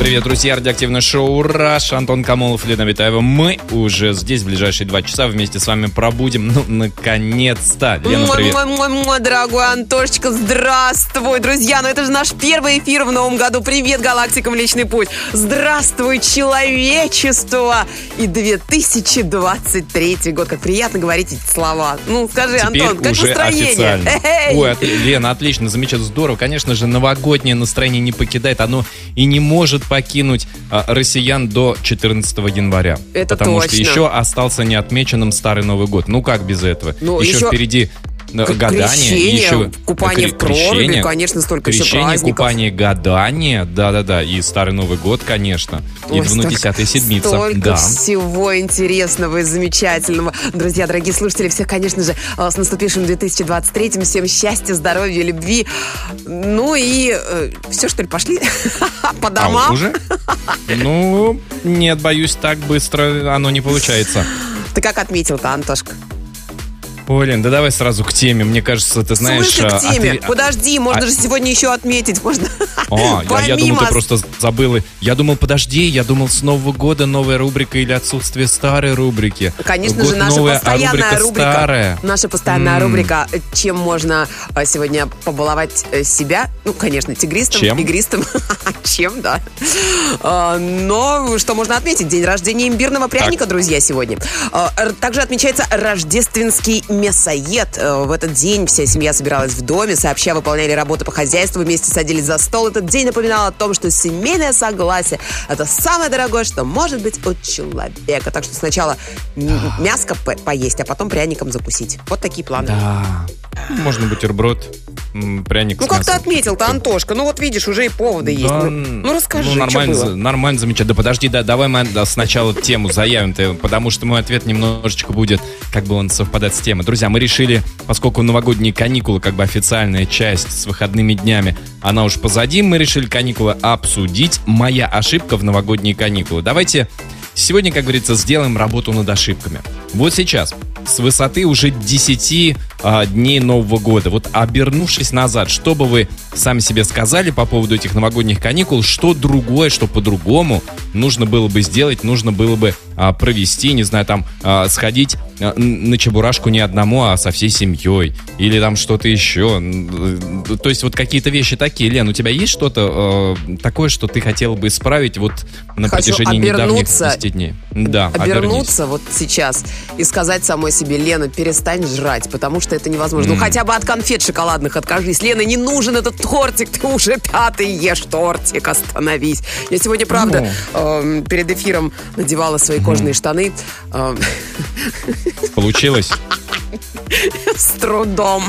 Привет, друзья, радиоактивное шоу «Раш». Антон Камолов, Лена Витаева. Мы уже здесь в ближайшие два часа вместе с вами пробудем. Ну, наконец-то. Лена, Мой, привет. мой, мой, мой дорогой Антошечка, здравствуй, друзья. Ну это же наш первый эфир в новом году. Привет, галактика Млечный Путь. Здравствуй, человечество. И 2023 год. Как приятно говорить эти слова. Ну, скажи, Теперь Антон, как уже настроение? официально. Эй! Ой, от- Лена, отлично, замечательно, здорово. Конечно же, новогоднее настроение не покидает. Оно и не может покинуть а, россиян до 14 января. Это Потому что точно. еще остался неотмеченным Старый Новый год. Ну как без этого? Ну, еще, еще впереди гадание. крещение, еще купание кре- в проруби, крещение, конечно, столько еще крещение, праздников. купание, гадание, да-да-да, и Старый Новый год, конечно, и Ой, столько- десятая седмица. Столько Да. всего интересного и замечательного. Друзья, дорогие слушатели, всех, конечно же, э, с наступившим 2023 Всем счастья, здоровья, любви. Ну и все, что ли, пошли по А домам. уже? Ну, нет, боюсь, так быстро оно не получается. Ты как отметил-то, Антошка? Лен, да давай сразу к теме. Мне кажется, ты В знаешь... смысле к а, теме? отве- Подожди, можно а- же сегодня еще отметить. Можно А, я, я думал, ты просто забыла. Я думал, подожди, я думал, с Нового года новая рубрика или отсутствие старой рубрики. Конечно Год же, наша новая, а постоянная рубрика. старая. Наша постоянная М. рубрика, э, чем можно э, сегодня побаловать э, себя. Ну, конечно, тигристом, Чем? игристом. Чем, да. А, Но что можно отметить? День рождения имбирного пряника, друзья, сегодня. А, Также отмечается рождественский мясоед. Э, В этот день вся семья собиралась в доме, сообща выполняли работы по хозяйству, вместе садились за стол. Этот день напоминал о том, что семейное согласие – это самое дорогое, что может быть у человека. Так что сначала мяско по- поесть, а потом пряником закусить. Вот такие планы. Да. Можно бутерброд, пряник Ну, с как ты мясом. отметил-то, Антошка? Ну, вот видишь, уже и поводы есть. Да, Ну, ну, расскажи, ну, что нормально, было. за- нормально, замечательно. Да подожди, да, давай мы сначала тему заявим, -то, потому что мой ответ немножечко будет, как бы он совпадать с темой. Друзья, мы решили, поскольку новогодние каникулы, как бы официальная часть с выходными днями, она уж позади, мы решили каникулы обсудить. Моя ошибка в новогодние каникулы. Давайте сегодня, как говорится, сделаем работу над ошибками. Вот сейчас, с высоты уже 10 а, дней Нового года, вот обернувшись назад, что бы вы сами себе сказали по поводу этих новогодних каникул, что другое, что по-другому нужно было бы сделать, нужно было бы а, провести, не знаю, там, а, сходить а, на чебурашку не одному, а со всей семьей, или там что-то еще. Э, То есть вот какие-то вещи такие. Лен, у тебя есть что-то э, такое, что ты хотела бы исправить вот на Хочу протяжении недавних обернуться 10 дней? Да, обернись. обернуться вот сейчас и сказать самой себе, Лена, перестань жрать, потому что это невозможно. Ну, хотя бы от конфет шоколадных откажись. Лена, не нужен этот тортик, ты уже пятый ешь тортик, остановись. Я сегодня, правда, эм, перед эфиром надевала свои кожаные штаны эм, Получилось? с трудом.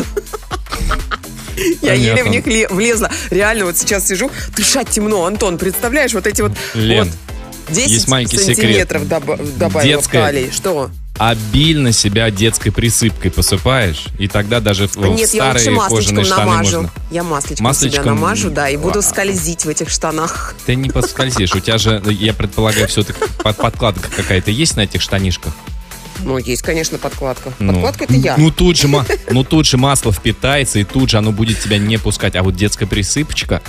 Я еле в Понятно. них ле- влезла. Реально, вот сейчас сижу, дышать темно. Антон, представляешь, вот эти вот... Лен, вот 10 есть маленький секрет. сантиметров добав- добавила Детская- в талии. Что? Обильно себя детской присыпкой посыпаешь, и тогда даже в, Нет, я старые лучше масличком кожаные штаны намажу. можно. Я масличком, себя Масличком? намажу, да, и буду скользить в этих штанах. Ты не поскользишь. У тебя же, я предполагаю, все-таки под, подкладка какая-то есть на этих штанишках? Ну, есть, конечно, подкладка. Ну, Подкладка это я. Ну тут же, ну тут же масло впитается, и тут же оно будет тебя не пускать. А вот детская присыпочка,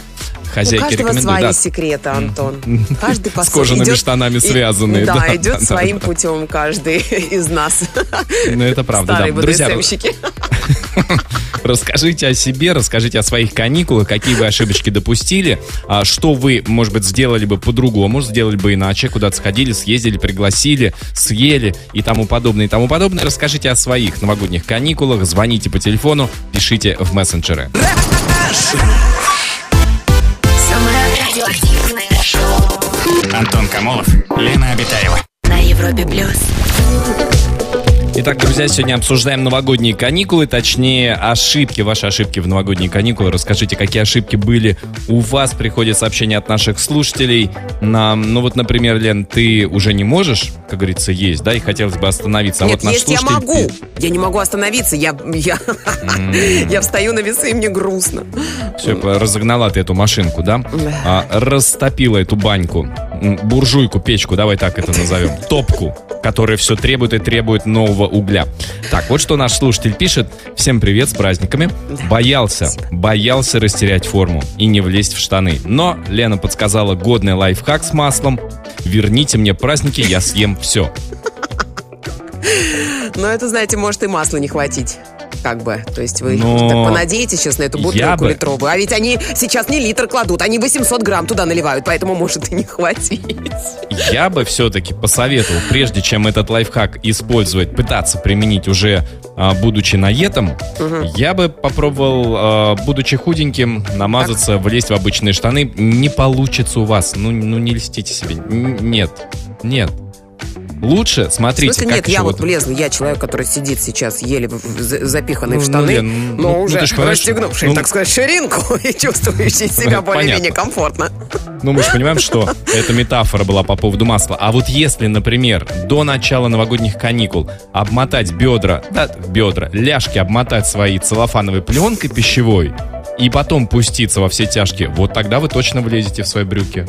У хозяйки каждого рекомендуют. свои да. секреты, Антон. Каждый по С кожаными штанами связанные, Да, да, идет да, своим да. путем каждый из нас. Ну это правда, Старые да. Друзья. Расскажите о себе, расскажите о своих каникулах, какие вы ошибочки допустили, а что вы, может быть, сделали бы по-другому, сделали бы иначе, куда-то сходили, съездили, пригласили, съели и тому подобное, и тому подобное. Расскажите о своих новогодних каникулах, звоните по телефону, пишите в мессенджеры. Антон Камолов, Лена Обитаева. на Европе плюс. Итак, друзья, сегодня обсуждаем новогодние каникулы, точнее, ошибки, ваши ошибки в новогодние каникулы. Расскажите, какие ошибки были у вас. Приходят сообщения от наших слушателей. На, ну вот, например, Лен, ты уже не можешь, как говорится, есть, да, и хотелось бы остановиться. А Нет, вот наш есть я слушатель могу. пи- Я не могу остановиться. Я, я, я встаю на весы, и мне грустно. Все, разогнала ты эту машинку, да? А, растопила эту баньку. Буржуйку, печку, давай так это назовем, топку, которая все требует и требует нового угля. Так, вот что наш слушатель пишет. Всем привет с праздниками. Боялся, боялся растерять форму и не влезть в штаны. Но Лена подсказала годный лайфхак с маслом. Верните мне праздники, я съем все. Но это, знаете, может и масла не хватить. Как бы, то есть вы Но так понадеетесь сейчас на эту бутылку бы- литровую. А ведь они сейчас не литр кладут, они 800 грамм туда наливают, поэтому может и не хватить. Я бы все-таки посоветовал, прежде чем этот лайфхак использовать, пытаться применить уже а, будучи наетом, я бы попробовал, а, будучи худеньким, намазаться, влезть в обычные штаны. Не получится у вас. Ну, ну не льстите себе. Нет. Нет. Лучше, В смотрите, смысле, нет, я вот влезла, я человек, который сидит сейчас еле запиханный в Ну, штаны, ну, но ну, уже расстегнувший, ну- так сказать, ширинку и чувствующий себя более-менее комфортно. Ну, мы же понимаем, что это метафора была по поводу масла. А вот если, например, до начала новогодних каникул обмотать бедра, да, бедра, ляжки обмотать своей целлофановой пленкой пищевой и потом пуститься во все тяжкие, вот тогда вы точно влезете в свои брюки.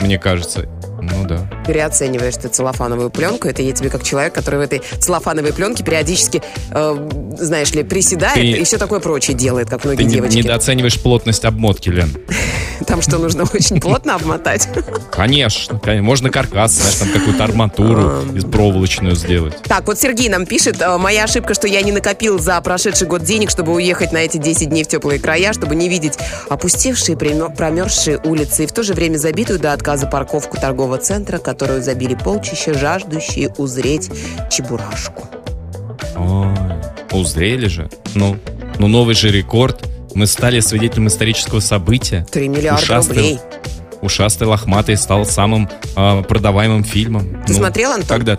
Мне кажется. Ну да. Переоцениваешь ты целлофановую пленку. Это я тебе как человек, который в этой целлофановой пленке периодически, э, знаешь ли, приседает Ты- и все такое прочее делает, как Ты многие не- девочки. недооцениваешь плотность обмотки, Лен. Там что, нужно очень плотно обмотать? Конечно, конечно. Можно каркас, знаешь, там какую-то арматуру из проволочную сделать. Так, вот Сергей нам пишет, э, моя ошибка, что я не накопил за прошедший год денег, чтобы уехать на эти 10 дней в теплые края, чтобы не видеть опустевшие, промерзшие улицы и в то же время забитую до отказа парковку торгового центра, которую забили полчища, жаждущие узреть чебурашку. Ой, узрели же. Ну, ну новый же рекорд. Мы стали свидетелем исторического события. 3 миллиарда Ушастый- рублей. Ушастый лохматый стал самым а, продаваемым фильмом. Ты смотрел, Антон? Когда?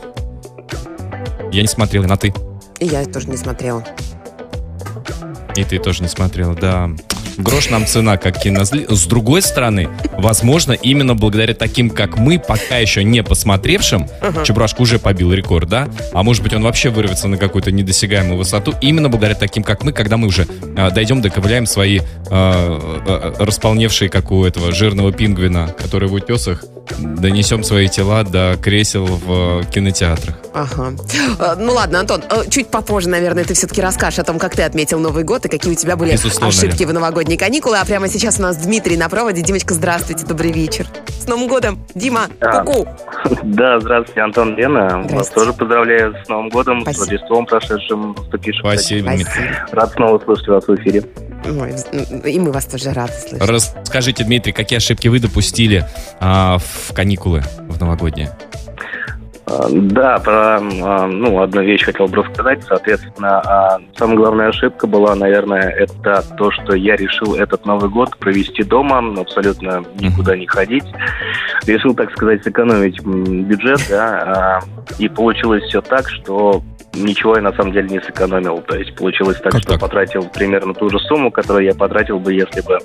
Я не смотрел, на ты. И я тоже не смотрела. И ты тоже не смотрела, да. Грош нам цена, как кинозли. С другой стороны, возможно, именно благодаря таким, как мы, пока еще не посмотревшим, Чебурашка уже побил рекорд, да? А может быть, он вообще вырвется на какую-то недосягаемую высоту. Именно благодаря таким, как мы, когда мы уже а, дойдем, доковыляем свои а, а, располневшие, как у этого жирного пингвина, который в утесах, донесем свои тела до кресел в э, кинотеатрах. Ага. Э, Ну ладно, Антон, э, чуть попозже, наверное, ты все-таки расскажешь о том, как ты отметил Новый год и какие у тебя были Безусловно, ошибки в новогодние каникулы. А прямо сейчас у нас Дмитрий на проводе. Димочка, здравствуйте, добрый вечер. С Новым годом! Дима, А. ку-ку! Да, здравствуйте, Антон Лена. Вас тоже поздравляю с Новым годом, Спасибо. с Рождеством прошедшим, наступившим. Спасибо, Дмитрий. Спасибо. Рад снова слышать вас в эфире. Ой, и мы вас тоже рады слышать. Расскажите, Дмитрий, какие ошибки вы допустили а, в каникулы в новогодние? А, Да, про а, ну, одну вещь хотел бы рассказать. Соответственно, а, самая главная ошибка была, наверное, это то, что я решил этот Новый год провести дома, абсолютно никуда не ходить. Решил, так сказать, сэкономить бюджет, да, и получилось все так, что ничего я на самом деле не сэкономил. То есть получилось так, Как что так? потратил примерно ту же сумму, которую я потратил бы, если бы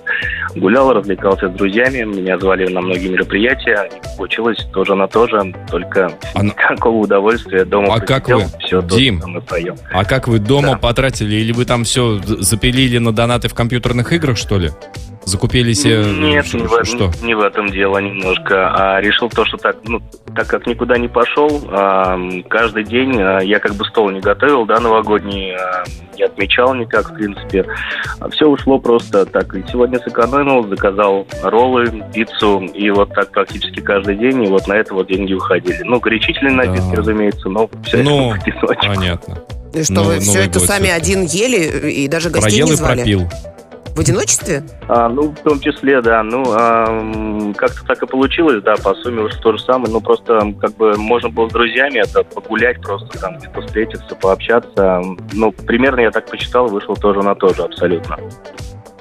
гулял, развлекался с друзьями, меня звали на многие мероприятия. Получилось тоже на то же, только А никакого удовольствия дома А как вы? все Дим. своем. А как вы дома Да. потратили? Или вы там все запилили на донаты в компьютерных играх, что ли? Закупили себе... Нет, ш- не, в, что? не в этом дело немножко. А решил то, что так, ну, так как никуда не пошел, а, каждый день а, я как бы стол не готовил, да, новогодний, а, не отмечал никак, в принципе. Все ушло просто так. И сегодня сэкономил, заказал роллы, пиццу, и вот так практически каждый день, и вот на это вот деньги уходили. Ну, горячительные Да. напитки, разумеется, но все Ну, это. Понятно. И что Ну, вы все это год сами всё-таки. один ели и даже гостей Проел не и звали? пропил. В одиночестве? А, ну, в том числе, да. Ну, а, как-то так и получилось, да, по сумме уж то же самое. Ну, просто, как бы, можно было с друзьями это погулять, просто там где-то встретиться, пообщаться. Ну, примерно я так посчитал, вышло тоже на то же, абсолютно.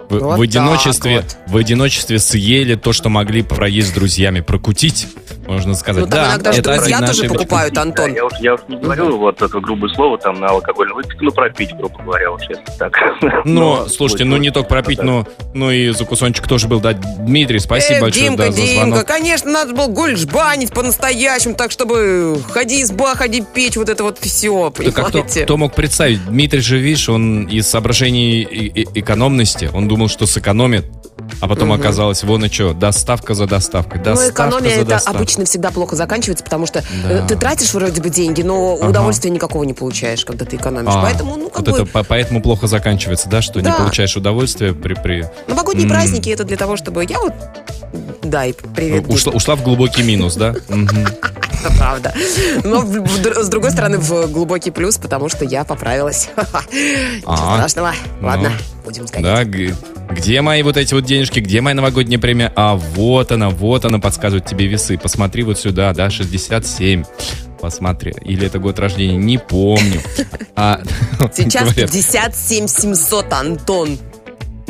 Вы- Вот в одиночестве, так в одиночестве съели то, что могли проесть с друзьями, прокутить можно сказать. Ну, да, иногда это друзья тоже нашей- покупают, Антон. Я уж, я уж не говорю вот это грубое слово там на алкогольном выпивке, ну, пропить, грубо говоря, вот честно так. Но, Но слушайте, вот- ну не только пропить, да. но, но и за кусончик тоже был. Да, Дмитрий, спасибо Эх, большое Димка, да, за Димка, звонок. конечно, надо было гульжбанить по-настоящему, так, чтобы ходи изба, ходи печь, вот это вот все, а кто, понимаете? кто мог представить? Дмитрий же, видишь, он из соображений экономности, он думал, что сэкономит, а потом оказалось, вон и что, доставка за доставкой, Ну, доставка экономия за это доставкой. обычно всегда плохо заканчивается, потому что Да. э, ты тратишь вроде бы деньги, но Ага. удовольствия никакого не получаешь, когда ты экономишь. А, Поэтому, ну, как вот бы, это по- поэтому плохо заканчивается, да, что не Да. получаешь удовольствие при... при... новогодние М. праздники это для того, чтобы я вот... Да, и привет. Ушла, ушла в глубокий минус, да? Это правда. Но с другой стороны, в глубокий плюс, потому что я поправилась. Ничего А, страшного. ну, Ладно, будем. Да, г- где мои вот эти вот денежки, где моя новогодняя премия? А вот она, вот она подсказывает тебе весы. Посмотри вот сюда, да, 67. Посмотри. Или это год рождения, не помню. А, Сейчас говорят, 57 700, Антон.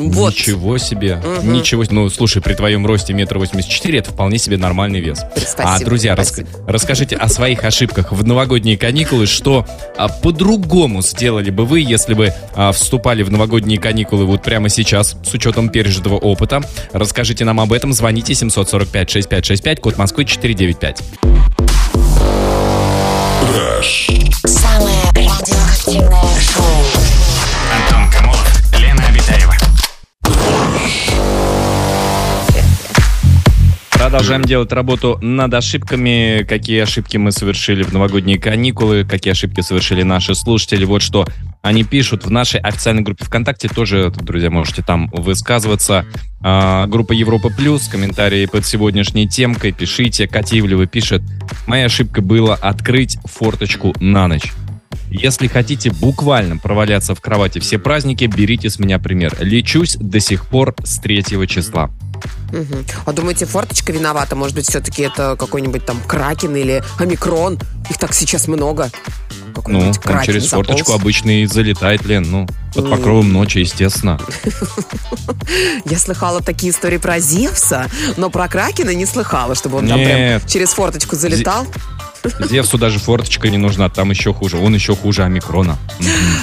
Вот. Ничего себе. Мгм. Ничего себе. Ну, слушай, при твоем росте метр восемьдесят четыре это вполне себе нормальный вес. Спасибо, а, друзья, рас- спасибо. расскажите о своих ошибках в новогодние каникулы, что а, по-другому сделали бы вы, если бы а, вступали в новогодние каникулы вот прямо сейчас, с учетом пережитого опыта. Расскажите нам об этом, звоните 745-6565, код Москвы 495. Самое радиоактивное Продолжаем делать работу над ошибками. Какие ошибки мы совершили в новогодние каникулы, какие ошибки совершили наши слушатели. Вот что они пишут в нашей официальной группе ВКонтакте. Тоже, друзья, можете там высказываться. А, группа Европа Плюс, комментарии под сегодняшней темкой. Пишите. Катя Ивлева пишет. Моя ошибка была открыть форточку на ночь. Если хотите буквально проваляться в кровати все праздники, берите с меня пример. Лечусь до сих пор с третьего числа. Мгм. А думаете, форточка виновата? Может быть, все-таки это какой-нибудь там кракен или омикрон? Их так сейчас много. Ну, он через заполз. форточку обычно и залетает, Лен, ну, под М. покровом ночи, естественно. Я слыхала такие истории про Зевса, но про кракена не слыхала, чтобы он там прям через форточку залетал. Зевсу даже форточка не нужна, там еще хуже. Он еще хуже омикрона.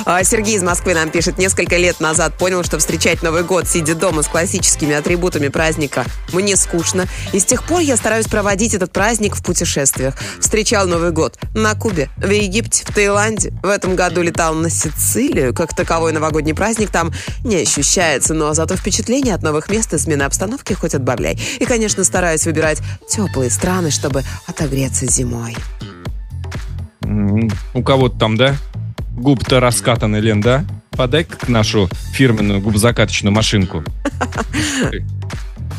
А, Сергей из Москвы нам пишет, несколько лет назад понял, что встречать Новый год, сидя дома с классическими атрибутами праздника, мне скучно. И с тех пор я стараюсь проводить этот праздник в путешествиях. Встречал Новый год на Кубе, в Египте, в Таиланде. В этом году летал на Сицилию. Как таковой новогодний праздник там не ощущается, но зато впечатление от новых мест и смены обстановки хоть отбавляй. И, конечно, стараюсь выбирать теплые страны, чтобы отогреться зимой. У кого-то там, да? Губ-то раскатаны, Лен, да? Подай-ка к нашу фирменную губзакаточную машинку.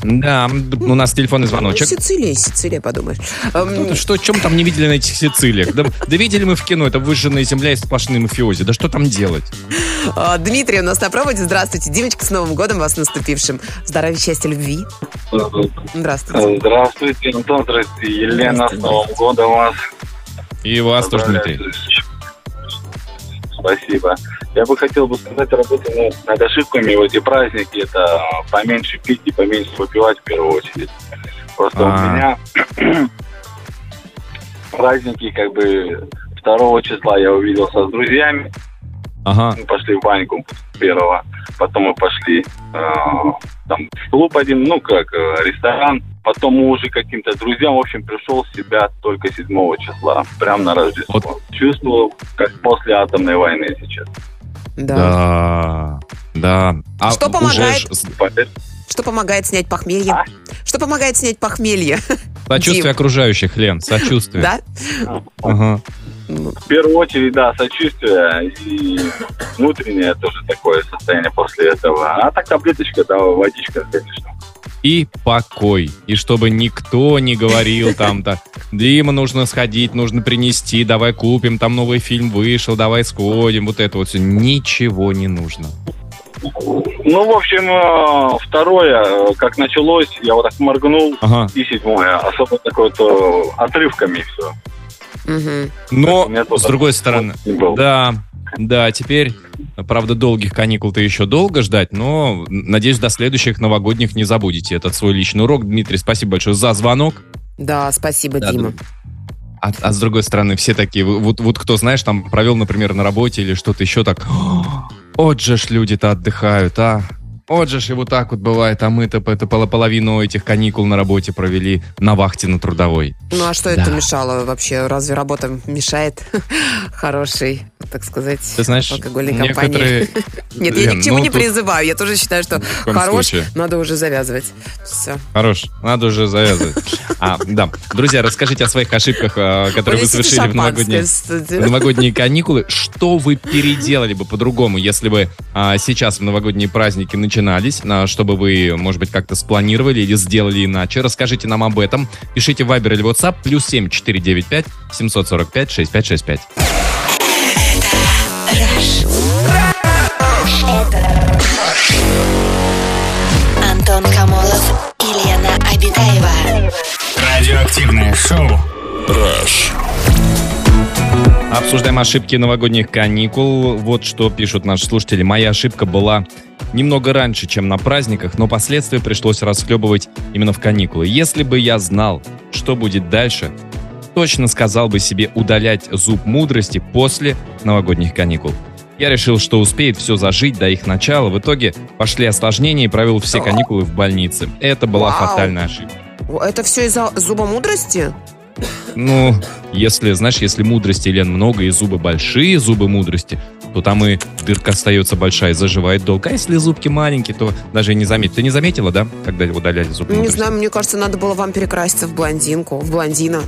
Да, у нас телефонный Ну, звоночек. Сицилия, Сицилия, подумаешь. Эм, Что, чем там не видели на этих Сицилиях? Да, да видели мы в кино, это выжженная земля и сплошные мафиози. Да что там делать? А, Дмитрий у нас на проводе. Здравствуйте, Димочка, с Новым годом вас наступившим. Здоровья, счастья, любви. Здравствуйте. Здравствуйте, Антон, здравствуйте, Елена, с Новым годом вас. И вас тоже, Дмитрий. Спасибо. Я бы хотел бы сказать, работать ну, над ошибками в эти праздники, это поменьше пить и поменьше выпивать в первую очередь. Просто А. у меня праздники как бы 2 числа я увиделся с друзьями, Ага. мы пошли в баньку первого, потом мы пошли э, там в клуб один, ну как э, ресторан, потом уже каким-то друзьям, в общем, пришел в себя только 7 числа, прям на Рождество. Чувствовал, как после атомной войны сейчас. Да. Да. Да. А Что уже помогает? Поэтому Что помогает снять похмелье? А? Что помогает снять похмелье? Сочувствие Дим. окружающих, Лен, сочувствие. Да? Ага. В первую очередь, да, сочувствие и внутреннее тоже такое состояние после этого. А так таблеточка, да, водичка, конечно. И покой. И чтобы никто не говорил там-то, Дима, нужно сходить, нужно принести, давай купим, там новый фильм вышел, давай сходим, вот это вот все. Ничего не нужно. Ну, в общем, э, второе, э, как началось, я вот так моргнул, Ага. и седьмое, особо такое вот э, отрывками все. мгм. Но, с другой стороны, да, да, теперь, правда, долгих каникул-то еще долго ждать, но, надеюсь, до следующих новогодних не забудете этот свой личный урок. Дмитрий, спасибо большое за звонок. Да, спасибо, Да, Дима. А, а с другой стороны, все такие, вот, вот кто, знаешь, там провел, например, на работе или что-то еще так, вот же ж люди-то отдыхают, а. Вот же ж и вот так вот бывает, а мы-то это пол- половину этих каникул на работе провели на вахте на трудовой. Ну а что Да. это мешало вообще? Разве работа мешает хорошей, так сказать, Ты знаешь, алкогольной некоторые... компании? Нет, я ни Лен, к чему ну, не тут призываю. Я тоже считаю, что хорош, случае. надо уже завязывать. Все. Хорош, надо уже завязывать. А, да. Друзья, расскажите о своих ошибках, а, которые вы совершили в новогодние, в новогодние каникулы. Что вы переделали бы по-другому, если бы а, сейчас в новогодние праздники начинались, чтобы вы, может быть, как-то спланировали или сделали иначе? Расскажите нам об этом. Пишите в Viber или WhatsApp плюс 7 495 745 6565. Антон Камолов и Лена Обитаева. Радиоактивное шоу. Rush. Обсуждаем ошибки новогодних каникул. Вот что пишут наши слушатели. Моя ошибка была немного раньше, чем на праздниках, но последствия пришлось расхлебывать именно в каникулы. Если бы я знал, что будет дальше, точно сказал бы себе удалять зуб мудрости после новогодних каникул. Я решил, что успеет все зажить до их начала. В итоге пошли осложнения и провел все каникулы в больнице. Это была Вау. фатальная ошибка. Это все из-за зуба мудрости? Ну, если, знаешь, если мудрости, Лен, много и зубы большие, зубы мудрости, то там и дырка остается большая, заживает долго. А если зубки маленькие, то даже и не заметить. Ты не заметила, да, когда удаляли зубы Не знаю, мне кажется, надо было вам перекраситься в блондинку, в блондина,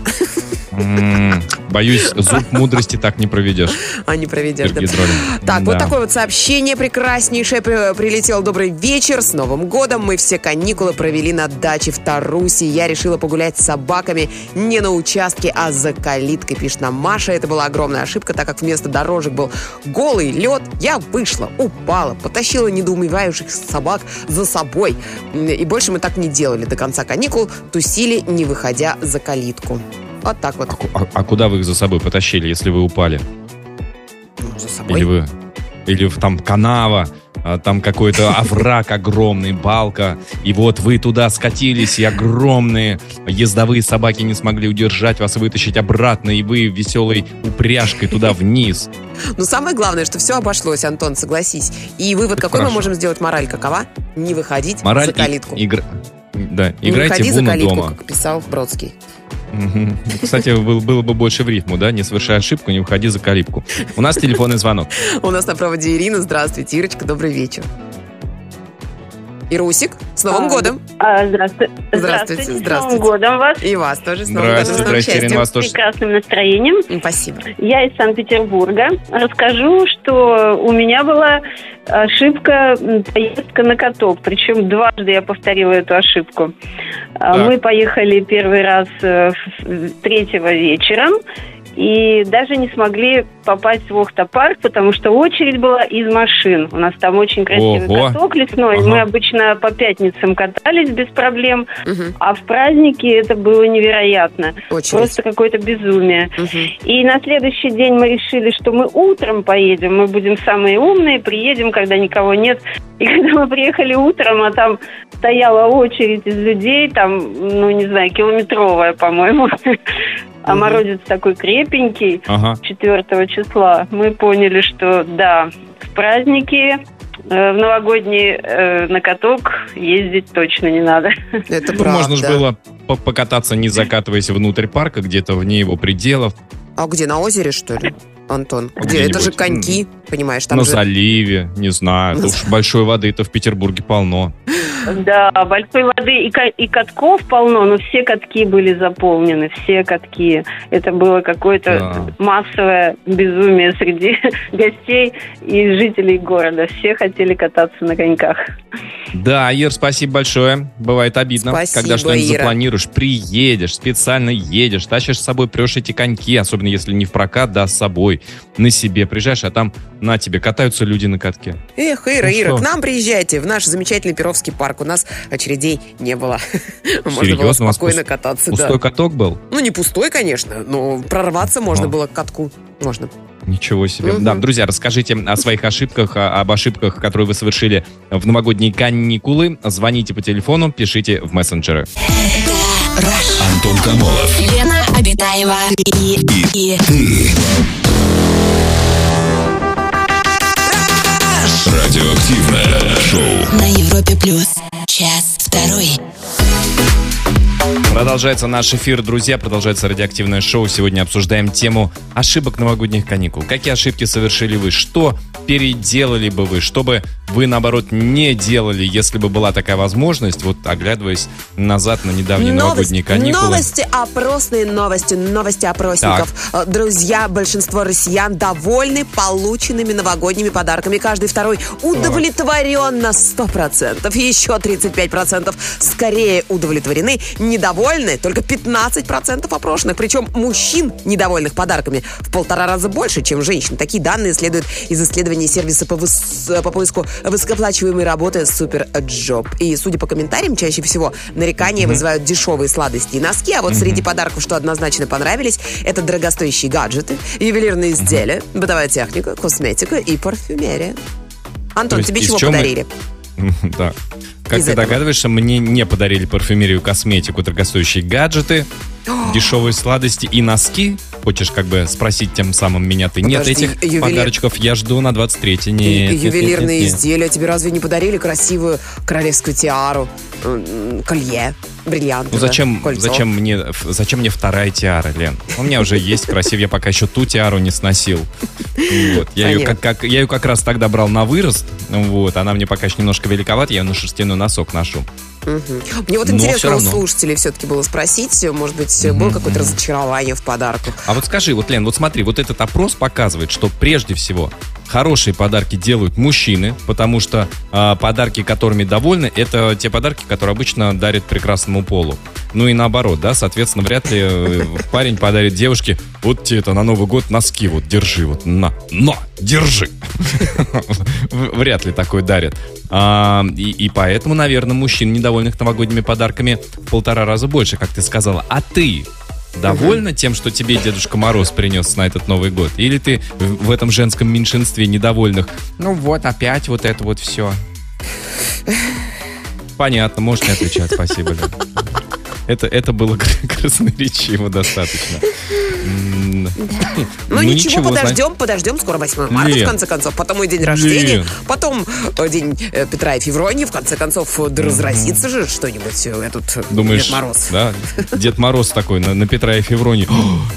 Боюсь, зуб мудрости так не проведешь. а не проведешь. да. Так, вот такое вот сообщение прекраснейшее при- прилетело. Добрый вечер, с Новым годом. Мы все каникулы провели на даче в Тарусе. Я решила погулять с собаками не на участке, а за калиткой, пишет нам Маша. Это была огромная ошибка, так как вместо дорожек был голый лед. Я вышла, упала, потащила недоумевающих собак за собой. И больше мы так не делали. До конца каникул тусили, не выходя за калитку. Вот так вот. А, а- а куда вы их за собой потащили, если вы упали? Ну, За собой. Или вы... Или там канава, а, там какой-то овраг огромный, балка, и вот вы туда скатились, и огромные ездовые собаки не смогли удержать вас, вытащить обратно, и вы веселой упряжкой туда вниз. Но самое главное, что все обошлось, Антон, согласись. И вывод Это какой мы хорошо. можем сделать? Мораль какова? Не выходить Мораль за и- калитку. игра- Да, Не играйте выходи в за калитку, дома. как писал Бродский. Кстати, был- было бы больше в рифму, да? Не совершай ошибку, не выходи за калитку. У нас телефонный звонок. У нас на проводе Ирина. Здравствуйте, Ирочка, добрый вечер. Ирусик, с Новым А, годом! А, здравствуйте. Здравствуйте, С Новым здравствуйте. годом вас. И вас тоже с Новым Здрасте, годом, здрасте, Ирина, вас тоже. С прекрасным настроением. Спасибо. Я из Санкт-Петербурга. Расскажу, что у меня была ошибка поездка на каток. Причем дважды я повторила эту ошибку. А, Так. Мы поехали первый раз э, в- третьего вечером. И даже не смогли попасть в Охта-парк, потому что очередь была из машин. У нас там очень красивый Ого. каток лесной. Ага. Мы обычно по пятницам катались без проблем. Мгм. А в праздники это было невероятно. Очередь. Просто какое-то безумие. Мгм. И на следующий день мы решили, что мы утром поедем, мы будем самые умные, приедем, когда никого нет. И когда мы приехали утром, а там стояла очередь из людей, там, ну, не знаю, километровая, по-моему. А морозец такой крепенький, Ага. 4 числа, мы поняли, что да, в праздники, э, в новогодние э, на каток ездить точно не надо. Это Ну, правда. можно же было по- покататься, не закатываясь внутрь парка, где-то вне его пределов, А где, на озере, что ли, Антон? Где? Где-нибудь. Это же коньки, понимаешь, там на же... заливе, не знаю. На Уж большой воды-то в Петербурге полно. Да, большой воды и, и катков полно, но все катки были заполнены, все катки. Это было какое-то Да. массовое безумие среди гостей и жителей города. Все хотели кататься на коньках. Да, Ир, спасибо большое. Бывает обидно, Спасибо, когда что-нибудь Ира. запланируешь, приедешь, специально едешь, тащишь с собой, прешь эти коньки, особенно если не в прокат, да, с собой, на себе. Приезжаешь, а там на тебе катаются люди на катке. Эх, Ира, Ну Ира, что? к нам приезжайте в наш замечательный Перовский парк. У нас очередей не было. Можно было Серьезно? У вас спокойно кататься, да. Пустой каток был? Ну, не пустой, конечно, но прорваться можно А. было к катку. Можно. Ничего себе. Мгм. Да, друзья, расскажите о своих ошибках, о- об ошибках, которые вы совершили в новогодние каникулы. Звоните по телефону, пишите в мессенджеры. Антон Камолов. Лена Обитаева и, и, Радиоактивное шоу. на Европе плюс. Час второй. Продолжается наш эфир, друзья, продолжается радиоактивное шоу. Сегодня обсуждаем тему ошибок новогодних каникул. Какие ошибки совершили вы? Что переделали бы вы? Что бы вы, наоборот, не делали, если бы была такая возможность? Вот оглядываясь назад на недавние новогодние каникулы. новости, опросные новости, новости опросников. Э, Друзья, большинство россиян довольны полученными новогодними подарками. Каждый второй удовлетворен на 100%. И еще 35% скорее удовлетворены. Недовольны только 15% опрошенных. Причем мужчин, недовольных подарками, в полтора раза больше, чем женщин. Такие данные следуют из исследований сервиса по, выс- по поиску высокооплачиваемой работы Super Job. И, судя по комментариям, чаще всего нарекания вызывают дешевые сладости и носки. А вот среди подарков, что однозначно понравились, это дорогостоящие гаджеты, ювелирные изделия, бытовая техника, косметика и парфюмерия. Антон, тебе чего чего мы- подарили? Да. Как ты этого. догадываешься, мне не подарили парфюмерию, косметику, дорогостоящие гаджеты, дешевые сладости и носки. Хочешь как бы спросить тем самым меня ты? Нет, Подожди, этих ювелир- подарочков я жду на 23 И- Нет, и нет, нет, ювелирные нет, нет. изделия. Тебе разве не подарили красивую королевскую тиару, колье, бриллианты? Ну зачем, кольцо? зачем мне, зачем мне вторая тиара, Лен? У меня уже есть красивая, я пока еще ту тиару не сносил. Вот. Я, ее как, как, я ее как раз тогда брал на вырост, вот, она мне пока еще немножко великовата, я ее на шерстяной носок ношу. Мне вот Но интересно всё у слушателей все-таки было спросить, может быть, было какое-то разочарование в подарках. А вот скажи, вот, Лен, вот смотри, вот этот опрос показывает, что прежде всего хорошие подарки делают мужчины, потому что а, подарки, которыми довольны, это те подарки, которые обычно дарят прекрасному полу. Ну и наоборот, да, соответственно, вряд ли э, парень подарит девушке, вот тебе это на Новый год носки, вот, держи, вот, на, на, держи. Вряд ли такой дарят. А, и, и поэтому, наверное, мужчин, недовольных новогодними подарками, в полтора раза больше, как ты сказала. А ты довольна тем, что тебе Дедушка Мороз принес на этот Новый год? Или ты в этом женском меньшинстве недовольных? Ну вот, опять вот это вот все. Понятно, можешь не отвечать, спасибо, Лен. Это, это было кра- красноречиво достаточно. Ну, ничего, подождем, подождем. Скоро 8 марта, в конце концов. Потом и день рождения. Потом э, день э, Петра и Февронии. В конце концов, э, да разразится же что-нибудь этот Думаешь, Дед Мороз. да? Дед Мороз такой на, на Петра и Февронии.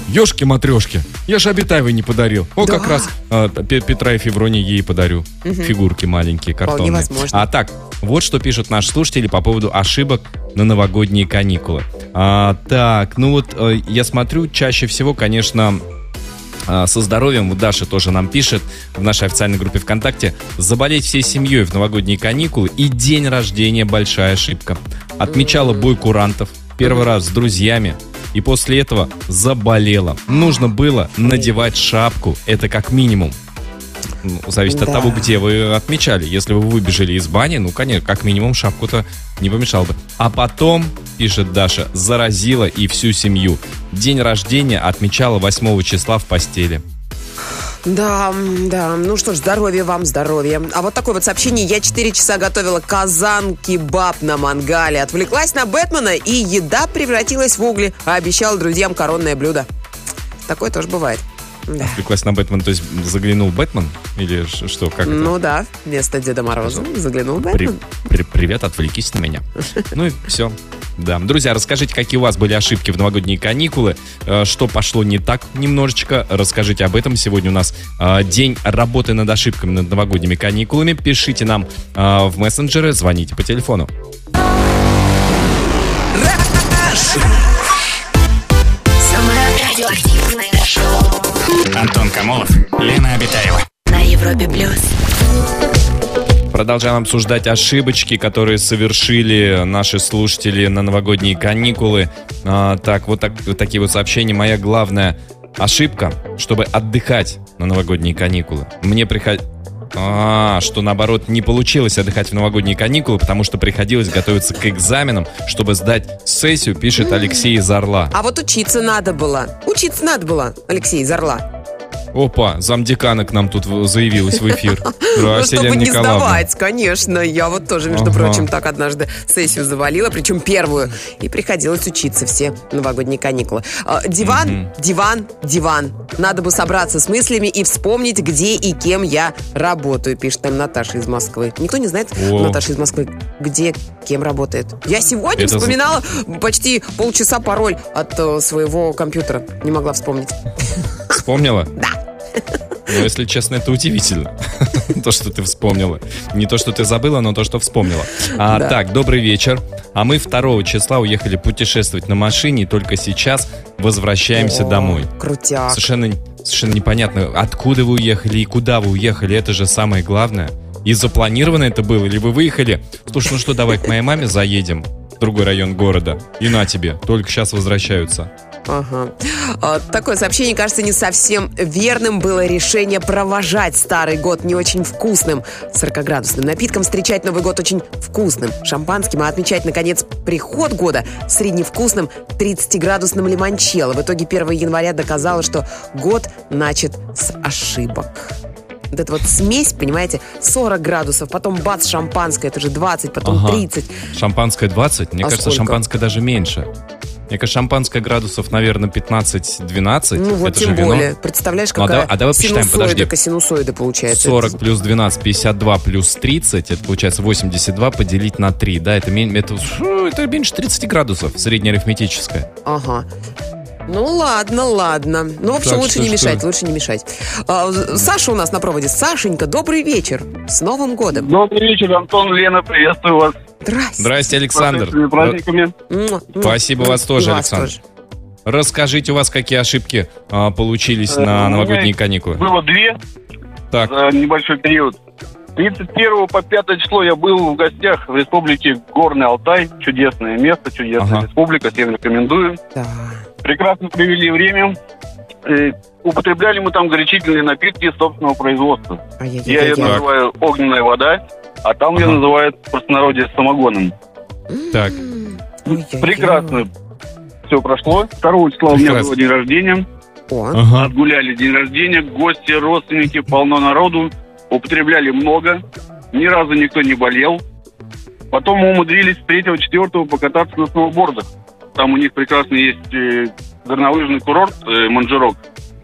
Ешки-матрешки, я же Обитаевой не подарил. О, Да. как раз а, Пе- Петра и Февронии ей подарю. Фигурки маленькие, картонные. А так, вот что пишут наши слушатели по поводу ошибок на новогодние каникулы. А, так, ну вот э, я смотрю, чаще всего, конечно, а, со здоровьем. Вот Даша тоже нам пишет в нашей официальной группе ВКонтакте. Заболеть всей семьей в новогодние каникулы и день рождения большая ошибка. Отмечала бой курантов. Первый раз с друзьями. И после этого заболела. Нужно было надевать шапку. Это как минимум. Ну, Зависит от Да. того, где вы отмечали. Если вы выбежали из бани, ну, конечно, как минимум шапку-то не помешало бы. А потом, пишет Даша, заразила и всю семью. День рождения отмечала 8 числа в постели. Да, да. Ну что ж, здоровья вам, здоровья. А вот такое вот сообщение. Я 4 часа готовила казан-кебаб на мангале. Отвлеклась на Бэтмена, и еда превратилась в угли. А обещала друзьям коронное блюдо. Такое тоже бывает. Да. Отвлеклась на Бэтмен, то есть заглянул Бэтмен? Или что, как Ну да, вместо Деда Мороза заглянул это? При- Бэтмен. при- привет, отвлекись на меня. Ну и все. Да. Друзья, расскажите, какие у вас были ошибки в новогодние каникулы, э, что пошло не так немножечко. Расскажите об этом. Сегодня у нас э, день работы над ошибками над новогодними каникулами. Пишите нам э, в мессенджеры, звоните по телефону. Антон Камолов, Лена Обитаева. на Европе плюс. Продолжаем обсуждать ошибочки, которые совершили наши слушатели на новогодние каникулы. А, так, вот, так, вот такие вот сообщения. Моя главная ошибка, чтобы отдыхать на новогодние каникулы. Мне приходилось... А, что наоборот не получилось отдыхать в новогодние каникулы, потому что приходилось готовиться к экзаменам, чтобы сдать сессию, пишет Алексей из Орла. А вот учиться надо было. Учиться надо было, Алексей из Орла. Опа, замдекана к нам тут заявилась в эфир. Ну, чтобы не сдавать, конечно. Я вот тоже, между прочим, так однажды сессию завалила, причем первую. И приходилось учиться все новогодние каникулы. А, Диван, диван, диван. Надо бы собраться с мыслями и вспомнить, где и кем я работаю, пишет нам Наташа из Москвы. Никто не знает. Наташа из Москвы, где, кем работает. Я сегодня вспоминала почти полчаса пароль от э, своего компьютера. Не могла вспомнить. Вспомнила? Да. Ну, если честно, это удивительно. То, что ты вспомнила. Не то, что ты забыла, но то, что вспомнила. А, Да. Так, добрый вечер. А мы 2 числа уехали путешествовать на машине, и только сейчас возвращаемся О, домой. Крутяк. Совершенно, совершенно непонятно, откуда вы уехали и куда вы уехали. Это же самое главное. И запланировано это было? Или вы выехали? Слушай, ну что, давай к моей маме заедем в другой район города. И на тебе, только сейчас возвращаются. Ага. А, Такое сообщение кажется не совсем верным. Было решение провожать старый год не очень вкусным 40-градусным напитком, встречать Новый год очень вкусным шампанским, а отмечать, наконец, приход года средневкусным 30-градусным лимончелло. В итоге 1 января доказало, что год начат с ошибок. Вот эта вот смесь, понимаете, 40 градусов, потом бац, шампанское, это же 20, потом Ага. 30. Шампанское 20? Мне А кажется, сколько? шампанское даже меньше. Мне кажется, шампанское градусов, наверное, 15-12. Ну вот Это тем же вино. более. Представляешь, Ну, а какая давай- а давай посчитаем, синусоида, подожди. косинусоида получается. 40 плюс 12, 52 плюс 30, это получается 82 поделить на 3, да, это, это, это меньше 30 градусов, среднеарифметическое. Ага. Ну ладно, ладно. Ну, в общем, Так лучше что не мешать, лучше не мешать. А, Саша у нас на проводе. Сашенька, добрый вечер. С Новым годом. Добрый вечер, Антон, Лена, приветствую вас. Здрасте. Здрасте, Александр. С праздниками. Спасибо вас тоже, И вас Александр. тоже. Расскажите, у вас какие ошибки а, получились Э, на меня новогодние каникулы? Было две Так, за небольшой период. 31 по 5 число я был в гостях в республике Горный Алтай. Чудесное место, чудесная Ага. республика, всем рекомендую. Да. Прекрасно провели время. Э, употребляли мы там горячительные напитки собственного производства. Я ее Ай-яй-яй-яй. называю огненная вода, а там ее называют в простонародье самогоном. так. Прекрасно все прошло. 2 числа у меня Прекрасно. был день рождения. О, ага. Отгуляли день рождения, гости, родственники, полно народу. Употребляли много. Ни разу никто не болел. Потом мы умудрились с 3-4 покататься на сноубордах. Там у них прекрасно есть э, горнолыжный курорт э, Манжерок.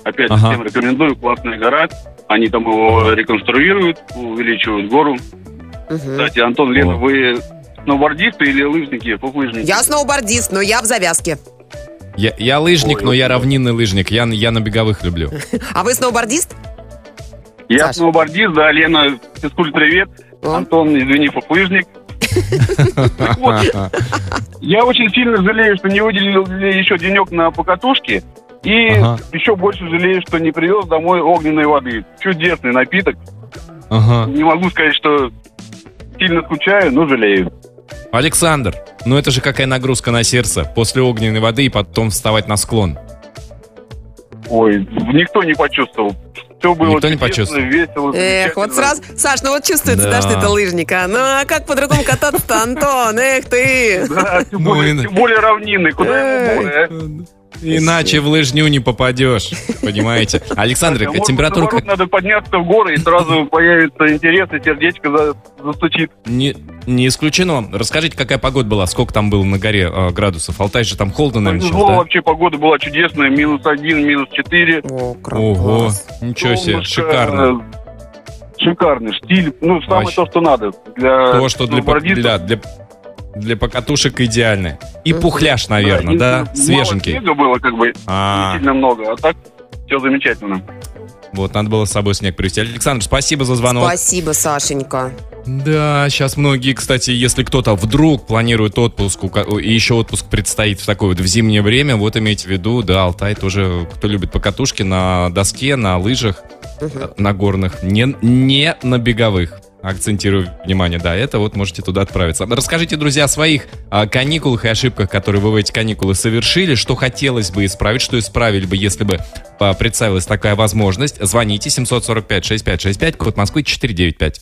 Опять Ага. всем рекомендую. Классная гора. Они там его реконструируют, увеличивают гору. Мгм. Кстати, Антон, Лена, О. вы сноубордисты или лыжники, поплыжники? Я сноубордист, но я в завязке. Я, я лыжник, Ой, но я равнинный лыжник, я, я на беговых люблю. А вы сноубордист? Я Саш. сноубордист, да, Лена, физкульт привет. О. Антон, извини, поплыжник. Вот, я очень сильно жалею, что не выделил еще денек на покатушке. И Ага. еще больше жалею, что не привез домой огненной воды. Чудесный напиток. Ага. Не могу сказать, что сильно скучаю, но жалею. Александр, ну это же какая нагрузка на сердце после огненной воды и потом вставать на склон. Ой, никто не почувствовал. Все было Никто не почувствовал. весело, Эх, вот сразу... Саш, ну вот чувствуется, да, Да. что это лыжник, а? Ну, а как по-другому кататься-то, Антон? Эх ты! Да, тем, Ну более, и- тем более равнины. Куда ему а? Иначе в лыжню не попадешь, понимаете? Александр, А может, температура наоборот, надо подняться в горы, и сразу появится интерес, и сердечко за- застучит. не, не исключено. Расскажите, какая погода была, сколько там было на горе э, градусов? Алтай же там холодно, наверное, сейчас, Повезло, да? вообще погода была чудесная, минус один, минус четыре. О, Ого, ничего себе, Солнышко, шикарно. Шикарный штиль, ну, самое Вообще. то, что надо. Для То, что для, для, для, для покатушек идеально. И пухляж, наверное, да? мало Свеженький. снега было, как бы, А, не сильно много, а так все замечательно. вот, надо было с собой снег привезти. Александр, спасибо за звонок. Спасибо, Сашенька. Да, сейчас многие, кстати, если кто-то вдруг планирует отпуск, и еще отпуск предстоит в такое вот в зимнее время, вот имейте в виду, да, Алтай тоже, кто любит покатушки на доске, на лыжах, э, на горных, не, не на беговых. Акцентирую внимание, да, это вот можете туда отправиться. Расскажите, друзья, о своих а, каникулах и ошибках, которые вы в эти каникулы совершили, что хотелось бы исправить, что исправили бы, если бы а, представилась такая возможность. Звоните 745-6565, код Москвы 495.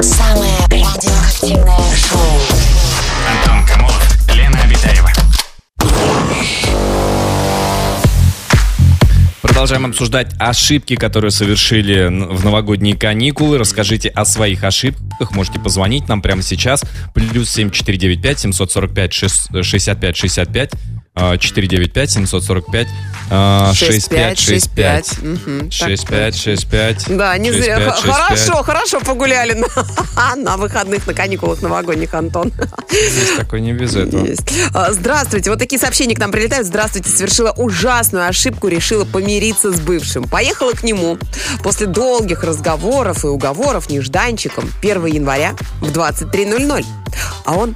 Самое радиоактивное шоу. Продолжаем обсуждать ошибки, которые совершили в новогодние каникулы. Расскажите о своих ошибках. Можете позвонить нам прямо сейчас. Плюс 7495 745 65 65 а, 495 745 а, 6565 Мгм, так 6565 Да, не зря. 65, Х- 65. Хорошо, хорошо погуляли на, на выходных, на каникулах новогодних, Антон. Есть такой не без этого. Есть. А, Здравствуйте. Вот такие сообщения к нам прилетают. Здравствуйте. Совершила ужасную ошибку. Решила помириться с бывшим. Поехала к нему. После долгих разговоров и уговоров нежданчиком 1 января в 23.00. А он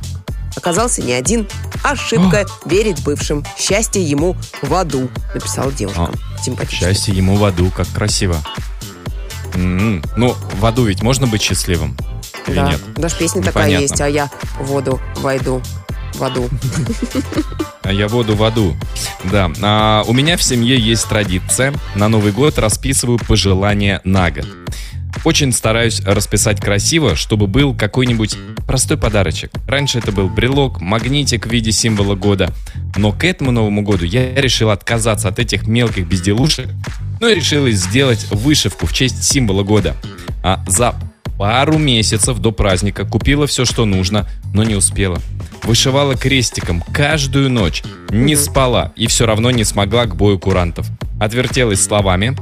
оказался не один. Ошибка верить бывшим. Счастье ему в аду. Написала девушка. Симпатично. Счастье ему в аду, как красиво. М, Ну, в аду ведь можно быть счастливым? Или Да, нет? даже песня такая Непонятно. есть, а я в воду войду. В аду. А я воду в аду. Да. А, у меня в семье есть традиция. На Новый год расписываю пожелания на год. Очень стараюсь расписать красиво, чтобы был какой-нибудь простой подарочек. Раньше это был брелок, магнитик в виде символа года. Но к этому Новому году я решил отказаться от этих мелких безделушек, ну и решил сделать вышивку в честь символа года. А за пару месяцев до праздника купила все, что нужно, но не успела. Вышивала крестиком каждую ночь, не спала и все равно не смогла к бою курантов. Отвертелась словами,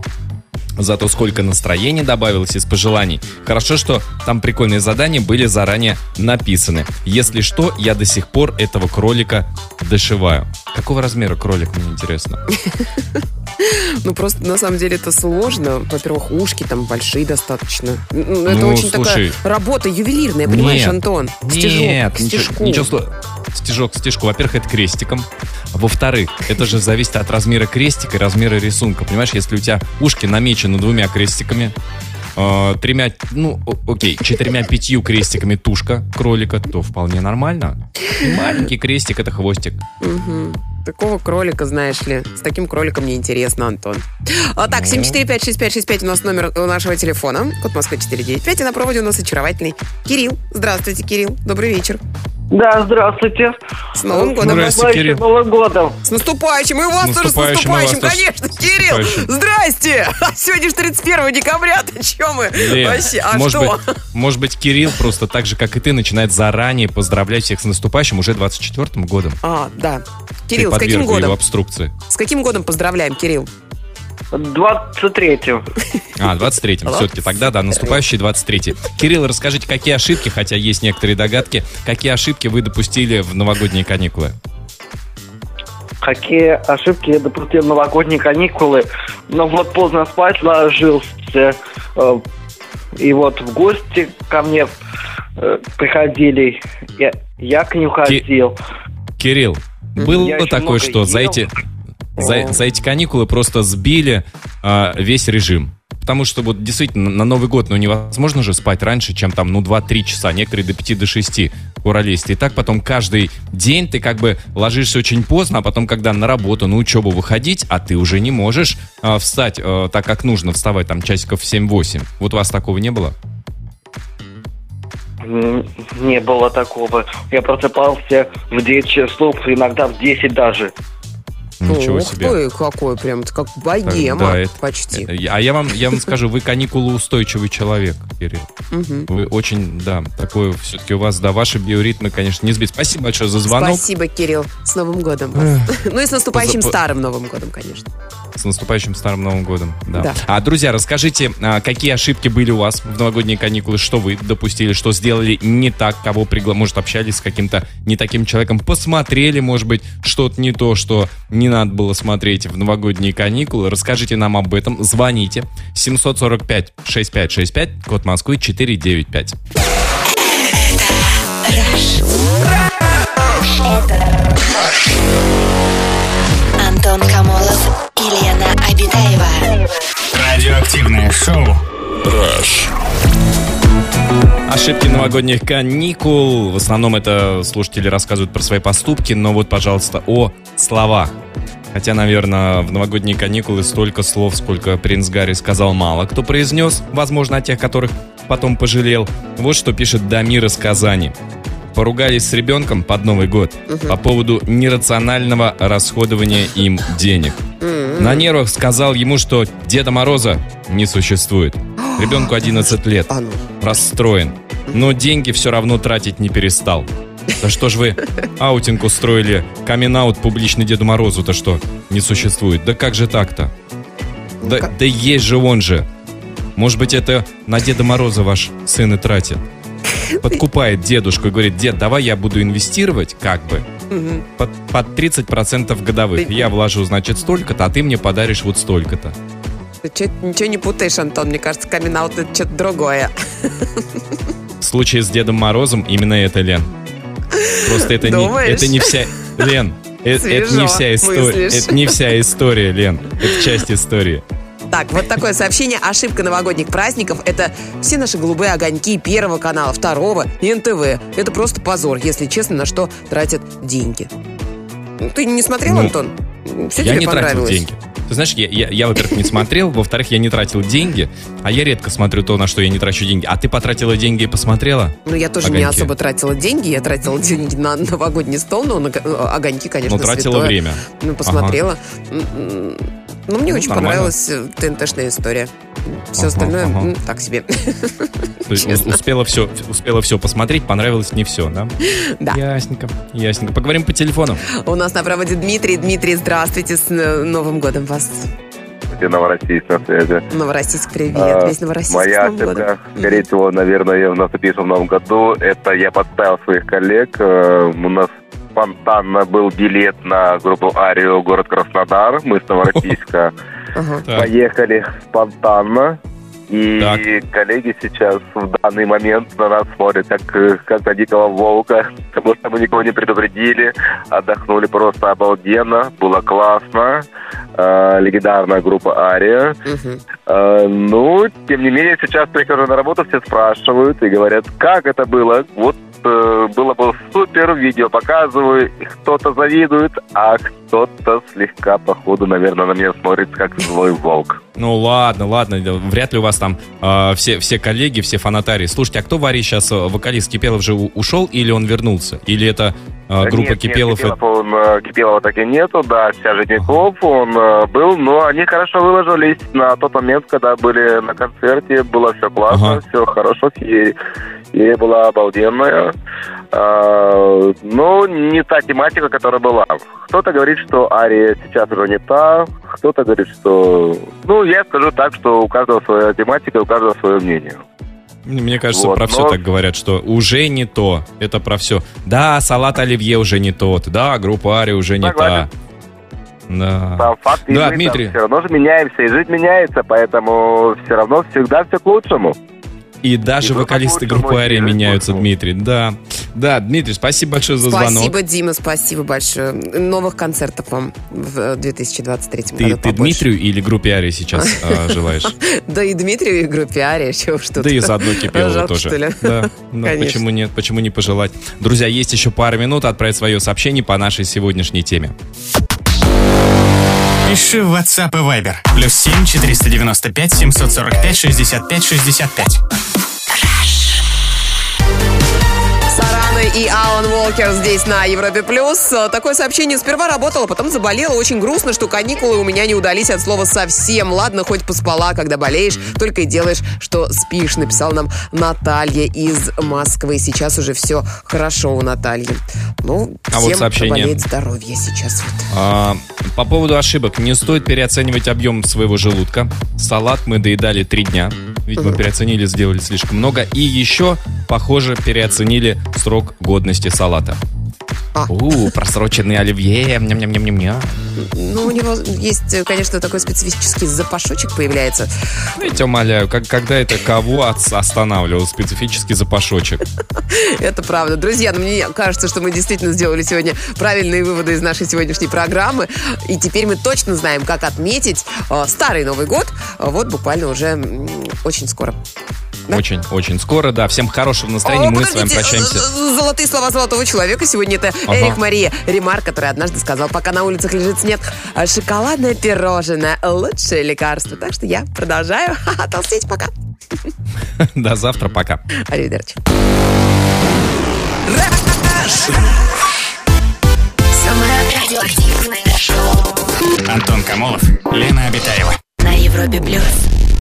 Зато сколько настроения добавилось из пожеланий. Хорошо, что там прикольные задания были заранее написаны. Если что, я до сих пор этого кролика дошиваю. Какого размера кролик, мне интересно? Ну, просто на самом деле это сложно. Во-первых, ушки там большие достаточно. Ну, Это Ну, очень слушай. такая работа ювелирная, понимаешь, Нет. Антон? Нет, к ничего, стежку. ничего сло- Стежок к стежку. Во-первых, это крестиком. Во-вторых, это же зависит от размера крестика и размера рисунка. Понимаешь, если у тебя ушки намечены двумя крестиками, э, тремя, ну, окей, четырьмя-пятью крестиками тушка кролика, то вполне нормально. И маленький крестик — это хвостик. Мгм. Такого кролика, знаешь ли. С таким кроликом мне интересно, Антон. А, так, Ну. 7456565 у нас номер у нашего телефона. Код Москвы 495. И на проводе у нас очаровательный Кирилл. Здравствуйте, Кирилл. Добрый вечер. Да, здравствуйте. С Новым годом. Здрасте, Кирилл. Новым годом. С наступающим! И у вас тоже с наступающим, вас тоже конечно, с Кирилл! Здрасте! Сегодня же 31 декабря, ты че мы? Лен, Вообще, а может, что? Быть, может быть, Кирилл просто так же, как и ты, начинает заранее поздравлять всех с наступающим уже 24-м годом. А, да. Ты Кирилл, с каким подвергла его годом? обструкции. С каким годом поздравляем, Кирилл? 23-м. А, 23-м. Все-таки тогда, да, наступающий 23-й. Кирилл, расскажите, какие ошибки, хотя есть некоторые догадки, какие ошибки вы допустили в новогодние каникулы? Какие ошибки я допустил в новогодние каникулы. Ну вот поздно спать ложился. э, И вот в гости ко мне э, приходили. Я, я к ним ходил. Кирилл, было Я такое, что за ел. эти, за, за эти каникулы просто сбили а, весь режим? Потому что вот действительно на Новый год, ну невозможно же спать раньше, чем там, ну 2-3 часа, некоторые до 5 до 6 уралисты. И так потом каждый день ты как бы ложишься очень поздно, а потом, когда на работу, на учебу выходить, а ты уже не можешь а, встать а, так, как нужно, вставать там часиков в 7-8. Вот у вас такого не было? Не было такого. Я просыпался в 9 часов, иногда в 10 даже. Ничего Ух себе. ты, какой прям, как богема Да, это- почти. Э, А я вам, я вам скажу, вы каникулоустойчивый человек, Кирилл. Вы очень, да, такое все-таки у вас, да, ваши биоритмы, конечно, не сбить. Спасибо большое за звонок. Спасибо, Кирилл. С Новым годом вас. Ну и с наступающим Поза- старым Новым годом, конечно. С наступающим Старым Новым Годом. Да. Да. А, друзья, расскажите, а, какие ошибки были у вас в новогодние каникулы, что вы допустили, что сделали не так, кого пригла... может, общались с каким-то не таким человеком, посмотрели, может быть, что-то не то, что не надо было смотреть в новогодние каникулы. Расскажите нам об этом, звоните. 745-6565, код Москвы 495. Антон Камолов и Лена Обитаева. Радиоактивное шоу. Ошибки новогодних каникул. В основном это слушатели рассказывают про свои поступки, но вот, пожалуйста, о словах. Хотя, наверное, в новогодние каникулы столько слов, сколько принц Гарри сказал, мало кто произнес. Возможно, о тех, которых потом пожалел. Вот что пишет Дамир из Казани. Поругались с ребенком под Новый год по поводу нерационального расходования им денег. На нервах сказал ему, что Деда Мороза не существует. Ребенку 11 лет. А ну. Расстроен. Но деньги все равно тратить не перестал. Да что ж вы аутинг устроили? камин-аут публичный Деду Морозу-то что? Не существует. Да как же так-то? Да, да есть же он же. Может быть, это на Деда Мороза ваш сын и тратит. Подкупает дедушку и говорит, дед, давай я буду инвестировать, как бы, под, под 30% годовых. Ты- Я вложу, значит, столько-то, а ты мне подаришь вот столько-то. Ты чё- ничего не путаешь, Антон. Мне кажется, камин это что-то другое. В случае с Дедом Морозом именно это, Лен. Просто это не, это не вся... Лен, э- это, не вся история. Это не вся история, Лен. Это часть истории. Так, вот такое сообщение. Ошибка новогодних праздников – это все наши голубые огоньки Первого канала, Второго и НТВ. Это просто позор, если честно, на что тратят деньги. Ну, Ты не смотрел, Ну, Антон? Все я тебе не тратил понравилось? деньги. Ты знаешь, я, я, я, во-первых, не смотрел, во-вторых, я не тратил деньги, а я редко смотрю то, на что я не трачу деньги. А ты потратила деньги и посмотрела? Ну, я тоже не Огоньки. особо тратила деньги. Я тратила деньги на новогодний стол, но на огоньки, конечно, Ну, тратила святое. время. Ну, посмотрела. М, Ну, мне Ну, очень нормально. понравилась э, ТНТшная история. Все Ага, остальное ага. м, так себе. То есть успела все, успела все посмотреть, понравилось не все, да? Да. Ясненько, ясненько. Поговорим по телефону. У нас на проводе Дмитрий. Дмитрий, здравствуйте. С э, Новым годом вас. Новороссийск на связи. Новороссийск, привет. А, Весь Новороссийск Моя ошибка, скорее всего, наверное, в наступившем новом году, это я подставил своих коллег. Э, У нас спонтанно был билет на группу Арио город Краснодар. Мы с Новороссийска поехали спонтанно. И Так. коллеги сейчас в данный момент на нас смотрят как, как на дикого волка, потому что мы никого не предупредили, отдохнули просто обалденно, было классно, Э, легендарная группа Ария. Мгм. Э, ну, тем не менее, сейчас прихожу на работу, все спрашивают и говорят, как это было. Вот было бы супер, видео показываю, кто-то завидует, а кто-то слегка, походу, наверное, на меня смотрит как злой волк. Ну ладно, ладно, вряд ли у вас там э, все, все коллеги, все фанатарии. Слушайте, а кто в Арии сейчас, э, вокалист Кипелов же ушел или он вернулся? Или это э, группа Нет, нет, Кипелов? Кипелов, он, э, Кипелова так и нету, да, вся Житников, он э, был, но они хорошо выложились на тот момент, когда были на концерте, было все классно, Ага. все хорошо, и, и была обалденная. А, но не та тематика, которая была. Кто-то говорит, что Ария сейчас уже не та, кто-то говорит, что... Ну, я скажу так, что у каждого своя тематика, у каждого свое мнение. Мне кажется, Вот, про все но- так говорят, что уже не то. Это про все. Да, салат оливье уже не тот. Да, группа Ари уже не Согласен. та. Да. Там факты Да, Дмитрий. все равно же меняемся, и жизнь меняется, поэтому все равно всегда все к лучшему. И даже И вокалисты группы Ари и меняются. Дмитрий. Да. Да, Дмитрий, спасибо большое за звонок. Спасибо, Дима, спасибо большое. Новых концертов вам в э, 2023 Ты, году ты побольше. Дмитрию или группе Ари сейчас э, желаешь? Да и Дмитрию, и группе Ария, чего тут. Да и заодно Кипелова Жалко, тоже. Да, почему нет, почему не пожелать. Друзья, есть еще пару минут отправить свое сообщение по нашей сегодняшней теме. Пиши в WhatsApp и Viber. Плюс 7 495 745 65 65. Сарана и Алан Уолкер здесь на Европе Плюс. Э, Такое сообщение сперва работало, потом заболело. Очень грустно, что каникулы у меня не удались от слова совсем. Ладно, хоть поспала, когда болеешь, только и делаешь, что спишь. Написал нам Наталья из Москвы. Сейчас уже все хорошо у Натальи. Ну, А всем вот сообщение. болеет здоровье сейчас. Вот. А, по поводу ошибок. Не стоит переоценивать объем своего желудка. Салат мы доедали три дня. Видимо, переоценили, сделали слишком много. И еще, похоже, переоценили срок годности салата. А. У, просроченный оливье. Ням-ням-ням-ням-ням. Ну, у него есть, конечно, такой специфический запашочек появляется. Я тебя умоляю, как, когда это кого останавливал специфический запашочек? Это правда. Друзья, ну, мне кажется, что мы действительно сделали сегодня правильные выводы из нашей сегодняшней программы. И теперь мы точно знаем, как отметить э, старый Новый год. э, Вот буквально уже м, очень скоро. Да. Очень, очень скоро, да. Всем хорошего настроения. О, Мы с вами подождите, прощаемся. Золотые слова золотого человека. Сегодня это Ага. Эрик Мария Ремар, который однажды сказал, пока на улицах лежит снег, а шоколадное пирожное – лучшее лекарство. Так что я продолжаю толстеть. Пока. До завтра, пока. Аривидерчи. Самое радиоактивное шоу. Антон Камолов, Лена Обитаева. На Европе плюс.